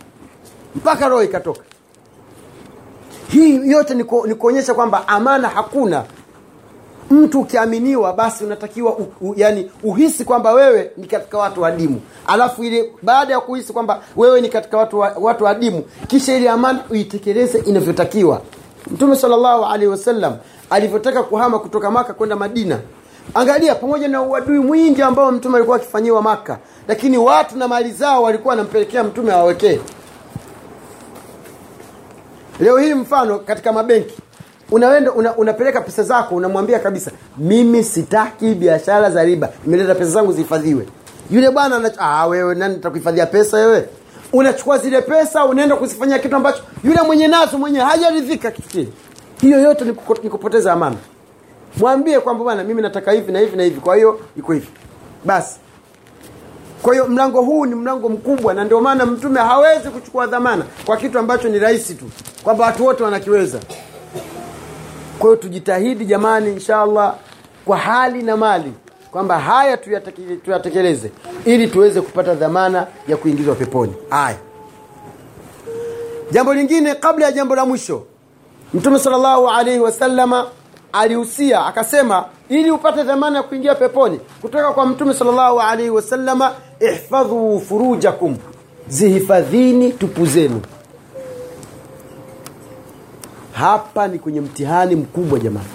mpaka roho ikatoka. Hii yote ni ku- ni kuonyesha kwamba amana hakuna. Mtu ukiaminiwa basi unatakiwa u, u, yani uhisi kwamba wewe ni katika watu adimu alafu ile baada ya kuhisi kwamba wewe ni katika watu, wa, watu adimu kisha ile amana uitekeleze inavyotakiwa. Mtume salllahu alehi wasallam alivyotaka kuhama kutoka maka kwenda madina. Angalia pamoja na uadui mwingi ambao mtume alikuwa akifanyiwa maka lakini watu na mali zao walikuwa wanampelekea mtume awawekee leo hii mfano katika mabenki unaenda una, unapeleka pesa zako unamwambia kabisa mimi sitaki biashara za riba imeleta pesa zangu zihifadhiwe. Yule bwana ah, wewe nani takuhifadhia pesa wewe? Unachukua zile pesa unaenda kuzifanyia kitu ambacho yule mwenye nazo mwenyewe hajaridhika kitu. Kile hiyo yote ni kupoteza amana mwambie kwamba bwana mimi nataka hivi na hivi na hivi kwa hiyo iko hivi. Basi kwa hiyo mlango huu ni mlango mkubwa na ndio maana mtume hawezi kuchukua dhamana kwa kitu ambacho ni rahisi tu kwamba watu wote wanakiweza. Kwa hiyo tujitahidi jamani inshallah kwa hali na mali kwamba haya tuyatekeleze ili tuweze kupata dhamana ya kuingizwa peponi. Haya. Jambo lingine kabla ya jambo la mwisho mtume salllahu alaihi wasallama alihusia akasema ili upate dhamana ya kuingia peponi kutoka kwa mtume salllahu alaihi wasallama ihfadhu furujakum zihifadhini tupu zenu. Hapa ni kwenye mtihani mkubwa jamani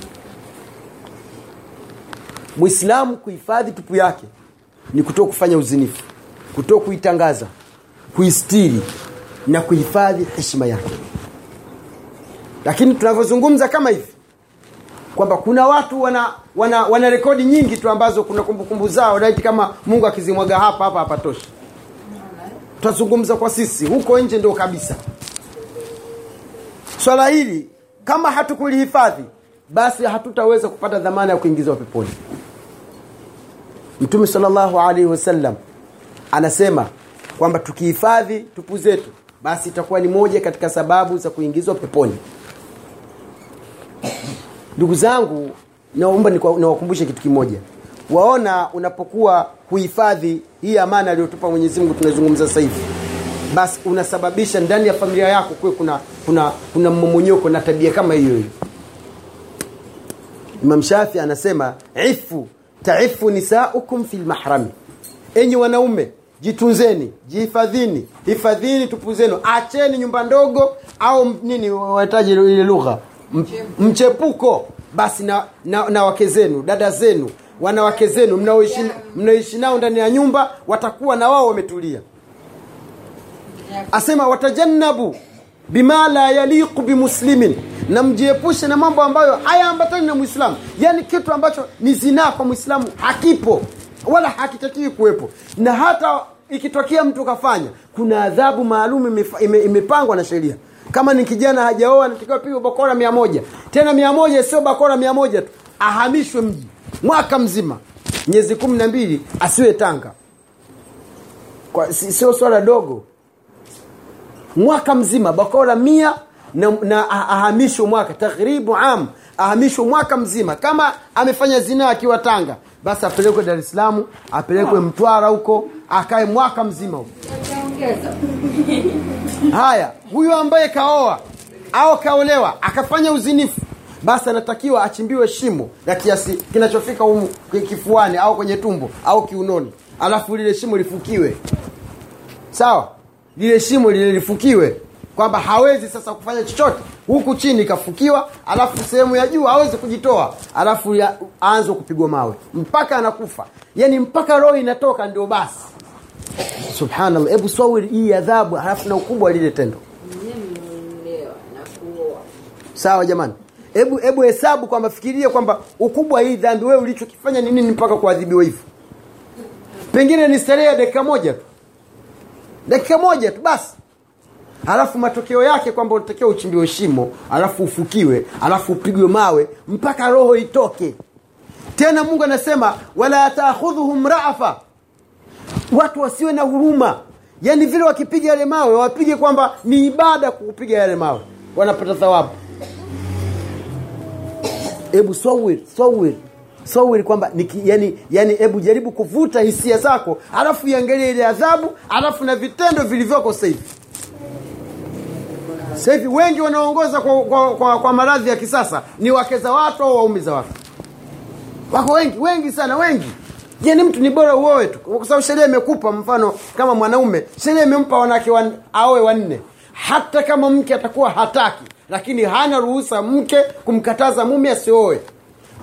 mwislamu kuhifadhi tupu yake ni kutoka kufanya uzinifu kutoka kuitangaza kuistiri na kuhifadhi heshima yake. Lakini tunavyozungumza kama hivi kwamba kuna watu wana wana, wana rekodi nyingi tu ambazo kuna kumbukumbu zao laiti kama mungu akizimwaga hapa hapa hapatoshi tutazungumza kwa sisi huko nje ndio kabisa. Swala hili kama hatukulihifadhi basi hatutaweza kupata dhamana ya kuingizwa peponi. Mtume salllahu alaihi wasallam anasema kwamba tukihifadhi tupu zetu basi itakuwa ni moja katika sababu za kuingizwa peponi ndugu zangu naomba niwakumbushe kitu kimoja. Waona unapokuwa huhifadhi hii amana aliyotupa mwenyezi mungu tunazungumza sasa hivi. Basi unasababisha ndani ya familia yako kuwe kuna kuna kuna mmomonyoko na tabia kama hiyo hiyo. Imam shafi anasema ifu taifu nisaukum fi lmahrami enyi wanaume jitunzeni jihifadhini. Hifadhini tupu zenu acheni nyumba ndogo au nini wahitaji ile lugha mchepuko. Basi na, na, na wake zenu dada zenu wanawake zenu mnaoishi mnaoishi nao ndani ya nyumba watakuwa na wao wametulia. Asema watajannabu bima la yaliqu bimuslimin na mjiepushe na mambo ambayo hayaambatani na mwislamu yaani kitu ambacho ni zinaa kwa mwislamu hakipo wala hakitakiwi kuwepo. Na hata ikitokea mtu kafanya kuna adhabu maalum imepangwa na sheria kama ni kijana hajaoa anatakiwa pigwa bakora mia moja. Tena mia moja sio bakora mia moja tu. Ahamishwe mji mwaka mzima. Miezi kumi na mbili asiwe tanga. Kwa- sio swala dogo. Mwaka mzima bakora mia na, na ah- ahamishwe mwaka. Taghribu am ahamishwe mwaka mzima. Kama amefanya zinaa akiwa tanga basi apelekwe dar es salaam apelekwe mtwara huko akae mwaka mzima huko. [LAUGHS] haya huyu ambaye kaoa au kaolewa akafanya uzinifu basi anatakiwa achimbiwe shimo la kiasi kinachofika umu kifuani au kwenye tumbo au kiunoni. Alafu lile shimo lifukiwe. Sawa? Lile shimo lile lifukiwe. Kwamba hawezi sasa kufanya chochote. Huku chini ikafukiwa alafu sehemu ya juu hawezi kujitoa. Alafu aanze kupigwa mawe. Mpaka anakufa. Yani mpaka roho inatoka ndio basi subhanallah hebu swawiri hii adhabu halafu na ukubwa wa lile tendo. Sawa jamani. Hebu hebu hesabu kwamba fikiria kwamba ukubwa wa hii dhambi wewe ulichokifanya ni nini mpaka kuadhibiwa hivyo? Pengine ni starehe ya dakika moja tu. Dakika moja tu basi. Alafu matokeo yake kwamba unatakiwa uchimbiwe shimo alafu ufukiwe alafu upigwe mawe mpaka roho itoke. Tena mungu anasema wala taakhudhuhum raafa watu wasiwe na huruma. Yaani vile wakipiga yale mawe wapige kwamba ni ibada kupiga yale mawe. Wanapata thawabu. Hebu sawir sawir sawir kwamba yani yani hebu jaribu kuvuta hisia zako alafu iangalie ile adhabu alafu na vitendo vilivyoko sasa hivi wengi wanaongoza kwa, kwa, kwa, kwa maradhi ya kisasa. Ni wakeza watu au waumiza watu? Wako wengi wengi sana wengi yani mtu ni bora uoe tu? Kwa sababu sheria imekupa mfano kama mwanaume sheria imempa wanawake wan, aoe wanne. Hata kama mke atakuwa hataki lakini hana ruhusa mke kumkataza mume asioe.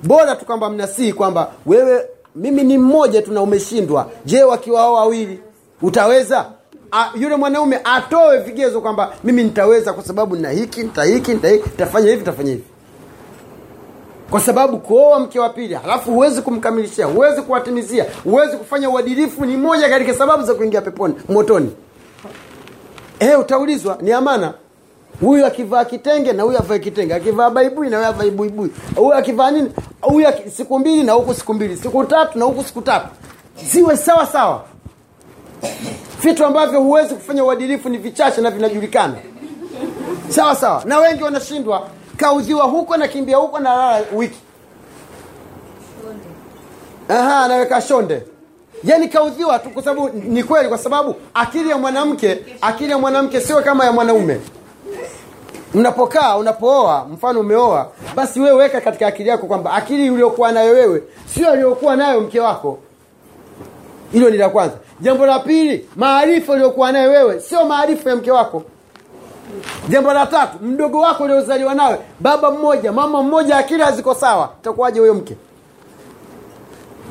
Bora tu kwamba mnasii kwamba wewe mimi ni mmoja tu na umeshindwa. Je wakiwao wawili utaweza? A, yule mwanaume atoe vigezo kwamba mimi nitaweza kwa sababu nina hiki nita hiki nita hiki nitafanya hivi nitafanya hivi kwa sababu kuoa mke wa pili halafu huwezi kumkamilishia huwezi kuwatimizia huwezi kufanya uadilifu ni moja katika sababu za kuingia peponi motoni. E, utaulizwa ni amana? Huyu akivaa kitenge na huyu avae kitenge akivaa baibui na huyu avae buibui. Huyu akivaa nini? Huyu siku mbili na huku siku mbili siku tatu na huku siku tatu. Ziwe sawa sawa. Vitu ambavyo huwezi kufanya uadilifu ni vichache na vinajulikana. Sawa sawa. Na wengi wanashindwa kaudhiwa huko na kimbia huko na lala wiki. Aha, anaweka shonde. Yani kauziwa tu kwa sababu ni kweli kwa sababu akili ya mwanamke akili ya mwanamke sio kama ya mwanaume. Mnapokaa unapooa mfano umeoa basi wewe weka katika akili yako kwamba akili uliokuwa nayo wewe sio aliyokuwa nayo mke wako. Hilo ni la kwanza. Jambo la pili maarifa uliokuwa nayo wewe sio maarifa ya mke wako jambo la tatu mdogo wako uliozaliwa nawe baba mmoja mama mmoja akili haziko sawa itakuwaje huyo mke?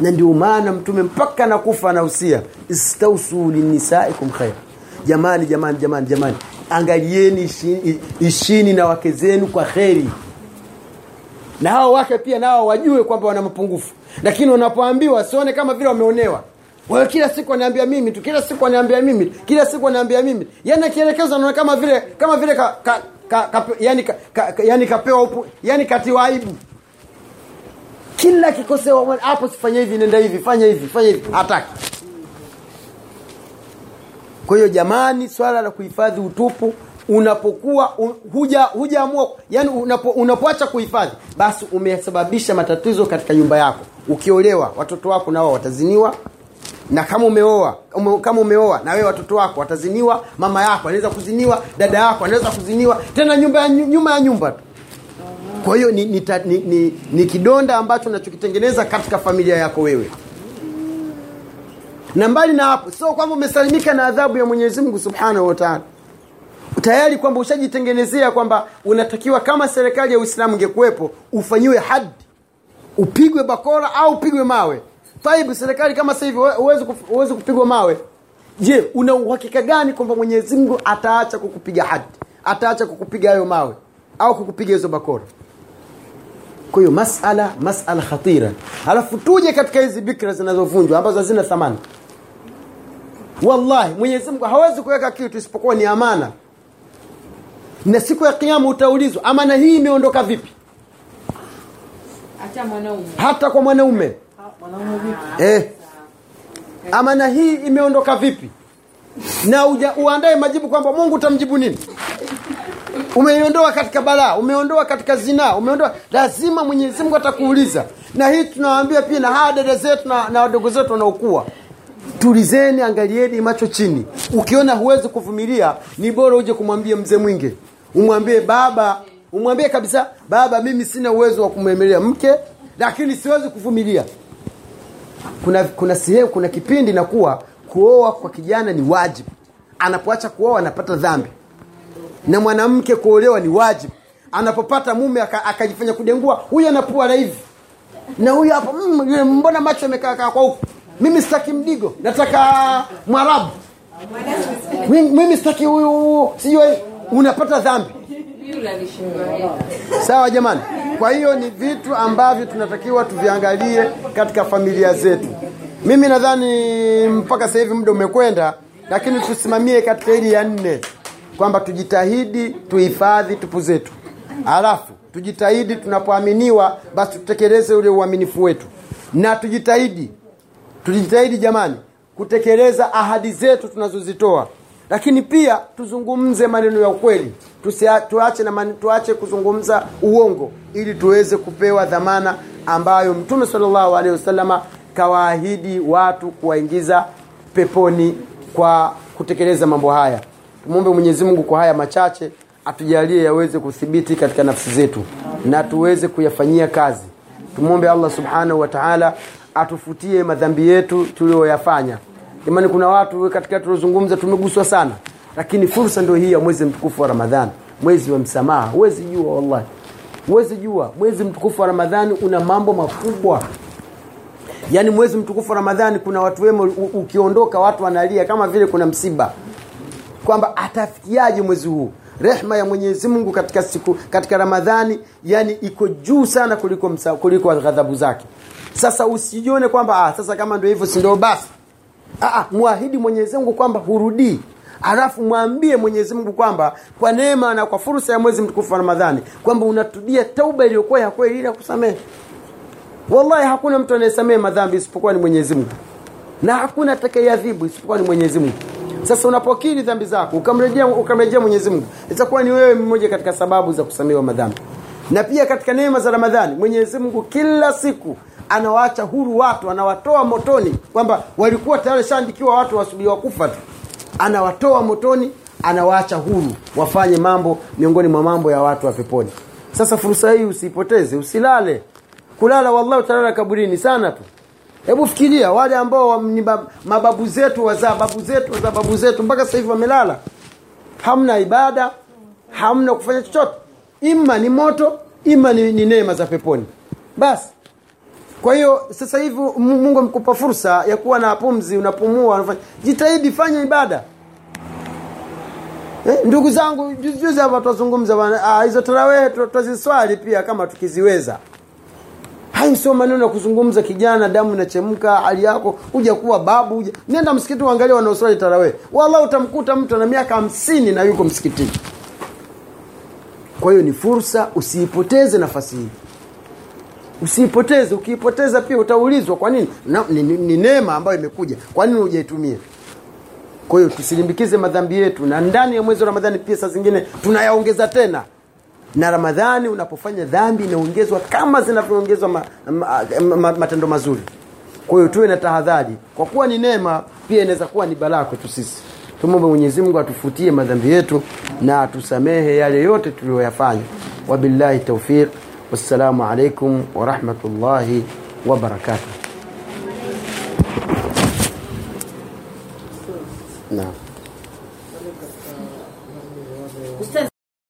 Na ndio maana mtume mpaka nakufa anahusia istausu linisaikum khair. Jamani jamani jamani jamani angalieni ishini, ishini na wake zenu kwa kheri. Na hao wake pia nao wajue kwamba wana mapungufu. Lakini wanapoambiwa sione kama vile wameonewa wewe kila siku anaambia mimi tu kila siku anaambia mimi kila siku anaambia mimi. Yaani akielekezwa anaona kama vile kama vile ka, ka, ka, ka, yani, ka, ka, yani kapewa upu yani katiwa aibu. Kila kikosewa hapo sifanye hivi nenda hivi fanya hivi fanya hivi. Hataki. Kwa hiyo jamani swala la kuhifadhi utupu unapokuwa un, huja hujaamua yani unapo, unapoacha kuhifadhi basi umesababisha matatizo katika nyumba yako. Ukiolewa watoto wako nao wataziniwa na kama umeoa ume, kama umeoa na wewe watoto wako wataziniwa mama yako anaweza kuziniwa dada yako anaweza kuziniwa tena nyumba ya, nyuma ya nyumba tu. Kwa hiyo ni, ni, ni, ni, ni kidonda ambacho unachokitengeneza katika familia yako wewe. Na mbali na hapo sio kwamba umesalimika na adhabu ya mwenyezi mungu subhanahu wataala tayari kwamba ushajitengenezea kwamba unatakiwa kama serikali ya uislamu ingekuwepo ufanyiwe hadi upigwe bakora au upigwe mawe taibu serikali kama sasa hivi huwezi huwezi kupigwa mawe. Je una uhakika gani kwamba mwenyezi mungu ataacha kukupiga hadi ataacha kukupiga hayo mawe? Au kukupiga hizo bakora? Kwa hiyo masala masala khatira. Alafu tuje katika hizi bikra zinazovunjwa ambazo hazina thamani. Wallahi mwenyezi mungu hawezi kuweka kitu isipokuwa ni amana. Na siku ya kiama utaulizwa amana hii imeondoka vipi? Hata mwanaume. Hata kwa mwanaume? Eh. amana hii imeondoka vipi? Na uja, uandae majibu kwamba mungu utamjibu nini? Umeiondoa katika balaa umeondoa katika zinaa umeondoa. Lazima mwenyezi mungu atakuuliza. Na hii tunawaambia pia na hawa dada zetu na, na wadogo zetu wanaokuwa tulizeni angalieni macho chini. Ukiona huwezi kuvumilia ni bora uje kumwambia mzee mwingi. Umwambie baba umwambie kabisa baba mimi sina uwezo wa kumwemelea mke lakini siwezi kuvumilia kuna kuna sehemu kuna kipindi nakuwa kuoa kwa kijana ni wajibu. Anapoacha kuoa anapata dhambi. Na mwanamke kuolewa ni wajibu. Anapopata mume aka- kudengua huyu anapua na hivi na huyu hapo mm, mbona macho yamekaa kaa kwa huku? Mimi sitaki mdigo nataka mwarabu. Mimi sitaki huyu sijui unapata dhambi sawa jamani. Kwa hiyo ni vitu ambavyo tunatakiwa tuviangalie katika familia zetu. Mimi nadhani mpaka sasa hivi muda umekwenda lakini tusimamie katika hili ya nne kwamba tujitahidi tuhifadhi tupu zetu. Alafu tujitahidi tunapoaminiwa basi tutekeleze ule uaminifu wetu. Na tujitahidi tujitahidi jamani kutekeleza ahadi zetu tunazozitoa lakini pia tuzungumze maneno ya ukweli. Tusia, tuache, na man, tuache kuzungumza uongo ili tuweze kupewa dhamana ambayo mtume salllahu alehi wasalama kawaahidi watu kuwaingiza peponi kwa kutekeleza mambo haya. Tumwombe mwenyezimungu kwa haya machache atujalie yaweze kuthibiti katika nafsi zetu na tuweze kuyafanyia kazi. Tumwombe allah subhanahu wa taala atufutie madhambi yetu tuliyoyafanya jamani kuna watu katika tulozungumza tumeguswa sana lakini fursa ndio hii ya mwezi mtukufu wa ramadhani mwezi wa msamaha. Huwezi jua wallahi. Huwezi jua mwezi mtukufu wa ramadhani una mambo makubwa. Yaani mwezi mtukufu wa ramadhani kuna watu wema ukiondoka watu wanalia kama vile kuna msiba. Kwamba atafikiaje mwezi huu? Rehma ya mwenyezi mungu katika siku katika ramadhani yani iko juu sana kuliko msa, kuliko ghadhabu zake. Sasa usijione kwamba ah, sasa kama ndio hivyo si ndio basi ah, ah, mwahidi mwenyezi mungu kwamba hurudii alafu mwambie mwenyezi mungu kwamba kwa neema na kwa fursa ya mwezi mtukufu wa ramadhani kwamba unatudia tauba iliyokuwa ya kweli ili akusamehe wallahi hakuna mtu anayesamehe madhambi isipokuwa ni mwenyezi mungu. Na hakuna atakayeadhibu isipokuwa ni mwenyezi mungu. Sasa unapokiri dhambi zako ukamrejea ukamrejea mwenyezi mungu itakuwa ni wewe mmoja katika sababu za kusamehewa madhambi. Na pia katika neema za ramadhani mwenyezi mungu kila siku anawaacha huru watu anawatoa motoni kwamba walikuwa tayari shaandikiwa watu wasubiriwa kufa tu. Anawatoa motoni anawaacha huru wafanye mambo miongoni mwa mambo ya watu wa peponi. Sasa fursa hii usipoteze usilale. Kulala wallahi utalala kaburini sana tu. Hebu fikiria wale ambao ni mababu zetu wazaa babu zetu wazaa babu zetu mpaka sasa hivi wamelala. Hamna ibada hamna kufanya chochote. Ima ni moto ima ni, ni neema za peponi. Basi kwa hiyo sasa hivi mungu amekupa fursa ya kuwa na pumzi unapumua unafanya. Jitahidi fanya ibada. Eh, ndugu zangu juzi hapa twazungumza ah, hizo tarawehe twaziswali pia kama tukiziweza. Hayo sio maneno ya kuzungumza kijana damu inachemka hali yako huja kuwa babu huja. Nenda msikiti uangalia wanaoswali tarawee. Wala utamkuta mtu ana miaka hamsini na yuko msikitini. Kwa hiyo ni fursa usiipoteze nafasi hii usiipoteze ukiipoteza pia utaulizwa kwa nini? Na, ni, ni, ni neema ambayo imekuja. Kwa nini hujaitumia? Kwa hiyo tusilimbikize madhambi yetu na ndani ya mwezi wa ramadhani pia saa zingine tunayaongeza tena. Na ramadhani unapofanya dhambi inaongezwa kama zinavyoongezwa ma, ma, ma, ma, matendo mazuri. Kwa hiyo tuwe na tahadhari. Kwa kuwa ni neema pia inaweza kuwa ni balaa kwetu sisi. Tumwombe mwenyezi mungu atufutie madhambi yetu na atusamehe yale yote tuliyoyafanya. Wabillahi taufiq والسلام عليكم ورحمة الله وبركاته. نعم.